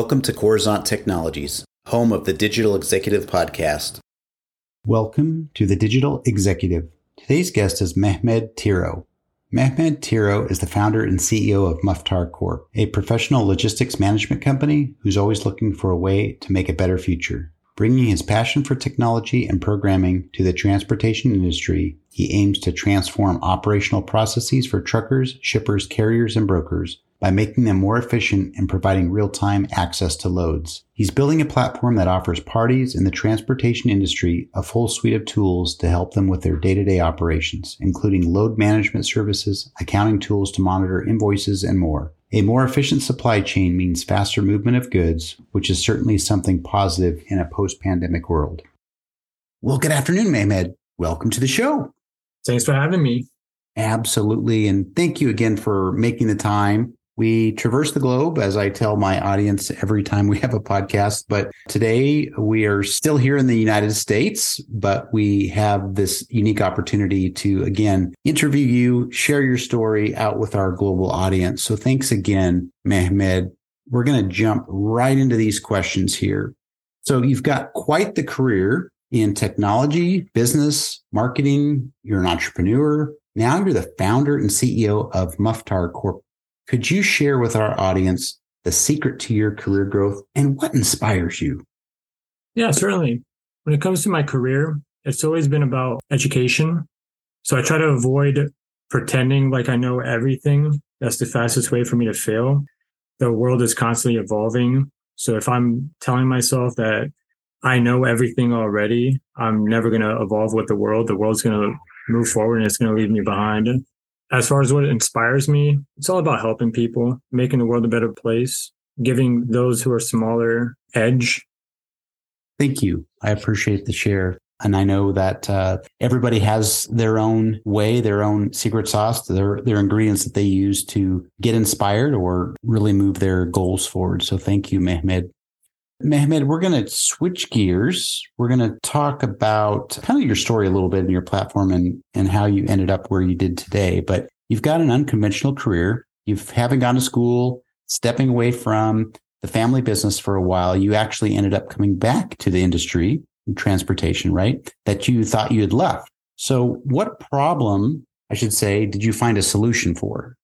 Welcome to Coruzant Technologies, home of the Digital Executive Podcast. Welcome to the Digital Executive. Today's guest is Mehmed Tiro. Mehmed Tiro is the founder and CEO of Muftar Corp, a professional logistics management company who's always looking for a way to make a better future. Bringing his passion for technology and programming to the transportation industry, he aims to transform operational processes for truckers, shippers, carriers, and brokers by making them more efficient and providing real-time access to loads. He's building a platform that offers parties in the transportation industry a full suite of tools to help them with their day-to-day operations, including load management services, accounting tools to monitor invoices, and more. A more efficient supply chain means faster movement of goods, which is certainly something positive in a post-pandemic world. Well, good afternoon, Mehmed. Welcome to the show. Thanks for having me. Absolutely. And thank you again for making the time. We traverse the globe, as I tell my audience every time we have a podcast. But today we are still here in the United States, but we have this unique opportunity to again interview you, share your story out with our global audience. So thanks again, Mehmed. We're going to jump right into these questions here. So you've got quite the career in technology, business, marketing. You're an entrepreneur. Now you're the founder and CEO of Muftar Corp could you share with our audience the secret to your career growth and what inspires you? Yeah, certainly. When it comes to my career, it's always been about education. So I try to avoid pretending like I know everything. That's the fastest way for me to fail. The world is constantly evolving. So if I'm telling myself that I know everything already, I'm never going to evolve with the world. The world's going to move forward and it's going to leave me behind as far as what inspires me, it's all about helping people, making the world a better place, giving those who are smaller edge. Thank you. I appreciate the share. And I know that uh, everybody has their own way, their own secret sauce, their their ingredients that they use to get inspired or really move their goals forward. So thank you, Mehmed. Mehmed, we're going to switch gears. We're going to talk about kind of your story a little bit in your platform and, and how you ended up where you did today. But you've got an unconventional career. You haven't gone to school, stepping away from the family business for a while. You actually ended up coming back to the industry, transportation, right? That you thought you had left. So what problem, I should say, did you find a solution for?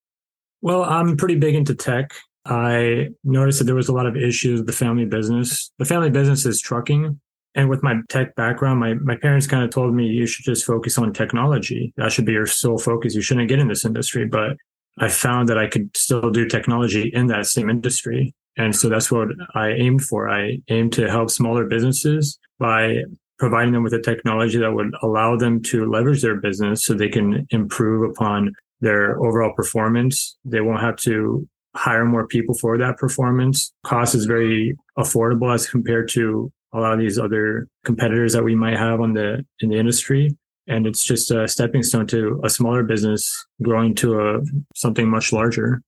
Well, I'm pretty big into tech. I noticed that there was a lot of issues with the family business. The family business is trucking. And with my tech background, my, my parents kind of told me you should just focus on technology. That should be your sole focus. You shouldn't get in this industry. But I found that I could still do technology in that same industry. And so that's what I aimed for. I aimed to help smaller businesses by providing them with a technology that would allow them to leverage their business so they can improve upon their overall performance. They won't have to hire more people for that performance. Cost is very affordable as compared to a lot of these other competitors that we might have on the in the industry. And it's just a stepping stone to a smaller business growing to a something much larger.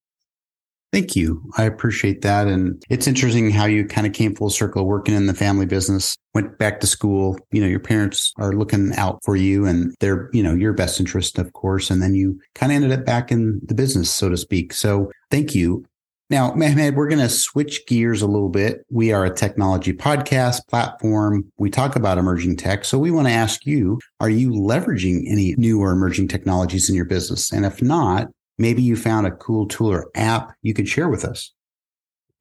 Thank you. I appreciate that. And it's interesting how you kind of came full circle working in the family business, went back to school. You know, your parents are looking out for you and they're, you know, your best interest, of course. And then you kind of ended up back in the business, so to speak. So thank you. Now, Mehmed, we're going to switch gears a little bit. We are a technology podcast platform. We talk about emerging tech. So we want to ask you, are you leveraging any new or emerging technologies in your business? And if not, maybe you found a cool tool or app you could share with us.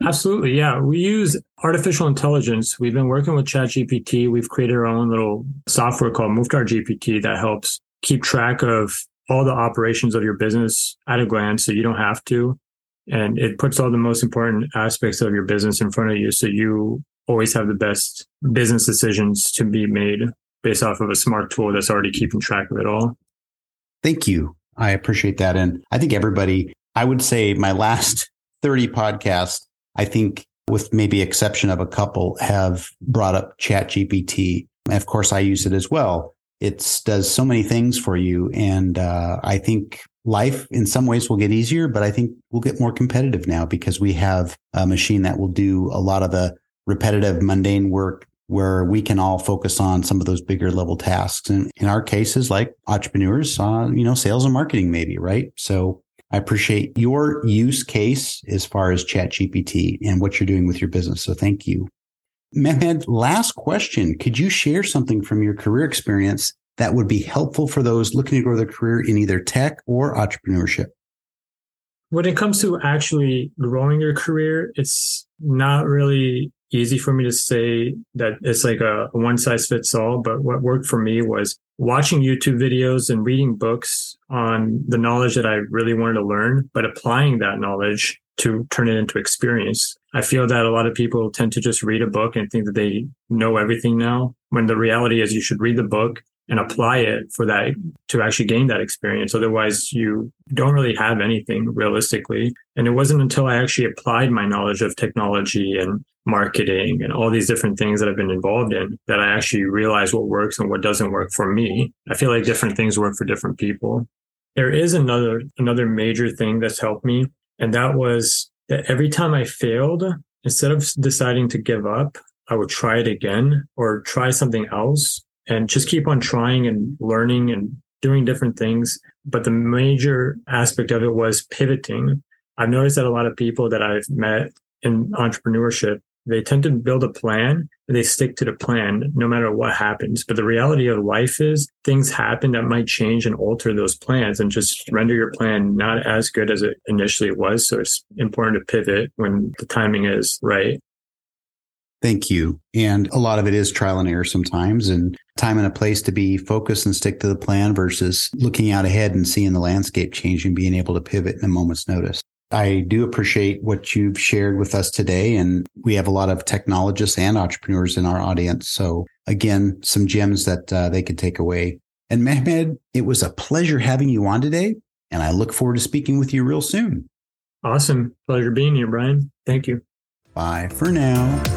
Absolutely. Yeah. We use artificial intelligence. We've been working with ChatGPT. We've created our own little software called Muftar GPT that helps keep track of all the operations of your business at a glance so you don't have to. And it puts all the most important aspects of your business in front of you. So you always have the best business decisions to be made based off of a smart tool that's already keeping track of it all. Thank you. I appreciate that. And I think everybody, I would say my last 30 podcasts, I think with maybe exception of a couple have brought up chat GPT. Of course, I use it as well. It does so many things for you. And uh, I think life in some ways will get easier, but I think we'll get more competitive now because we have a machine that will do a lot of the repetitive, mundane work where we can all focus on some of those bigger level tasks. And in our cases, like entrepreneurs, uh, you know, sales and marketing, maybe, right? So I appreciate your use case as far as ChatGPT and what you're doing with your business. So thank you. Mehmed, last question. Could you share something from your career experience that would be helpful for those looking to grow their career in either tech or entrepreneurship? When it comes to actually growing your career, it's not really easy for me to say that it's like a one size fits all. But what worked for me was watching YouTube videos and reading books on the knowledge that I really wanted to learn, but applying that knowledge to turn it into experience. I feel that a lot of people tend to just read a book and think that they know everything now, when the reality is you should read the book and apply it for that to actually gain that experience. Otherwise, you don't really have anything realistically. And it wasn't until I actually applied my knowledge of technology and marketing and all these different things that I've been involved in that I actually realize what works and what doesn't work for me. I feel like different things work for different people. There is another another major thing that's helped me, and that was that every time I failed, instead of deciding to give up, I would try it again or try something else and just keep on trying and learning and doing different things. But the major aspect of it was pivoting. I've noticed that a lot of people that I've met in entrepreneurship, they tend to build a plan they stick to the plan no matter what happens. But the reality of life is things happen that might change and alter those plans and just render your plan not as good as it initially was. So it's important to pivot when the timing is right. Thank you. And a lot of it is trial and error sometimes and time and a place to be focused and stick to the plan versus looking out ahead and seeing the landscape change and being able to pivot in a moment's notice. I do appreciate what you've shared with us today. And we have a lot of technologists and entrepreneurs in our audience. So again, some gems that uh, they could take away. And Mehmed, it was a pleasure having you on today. And I look forward to speaking with you real soon. Awesome. Pleasure being here, Brian. Thank you. Bye for now.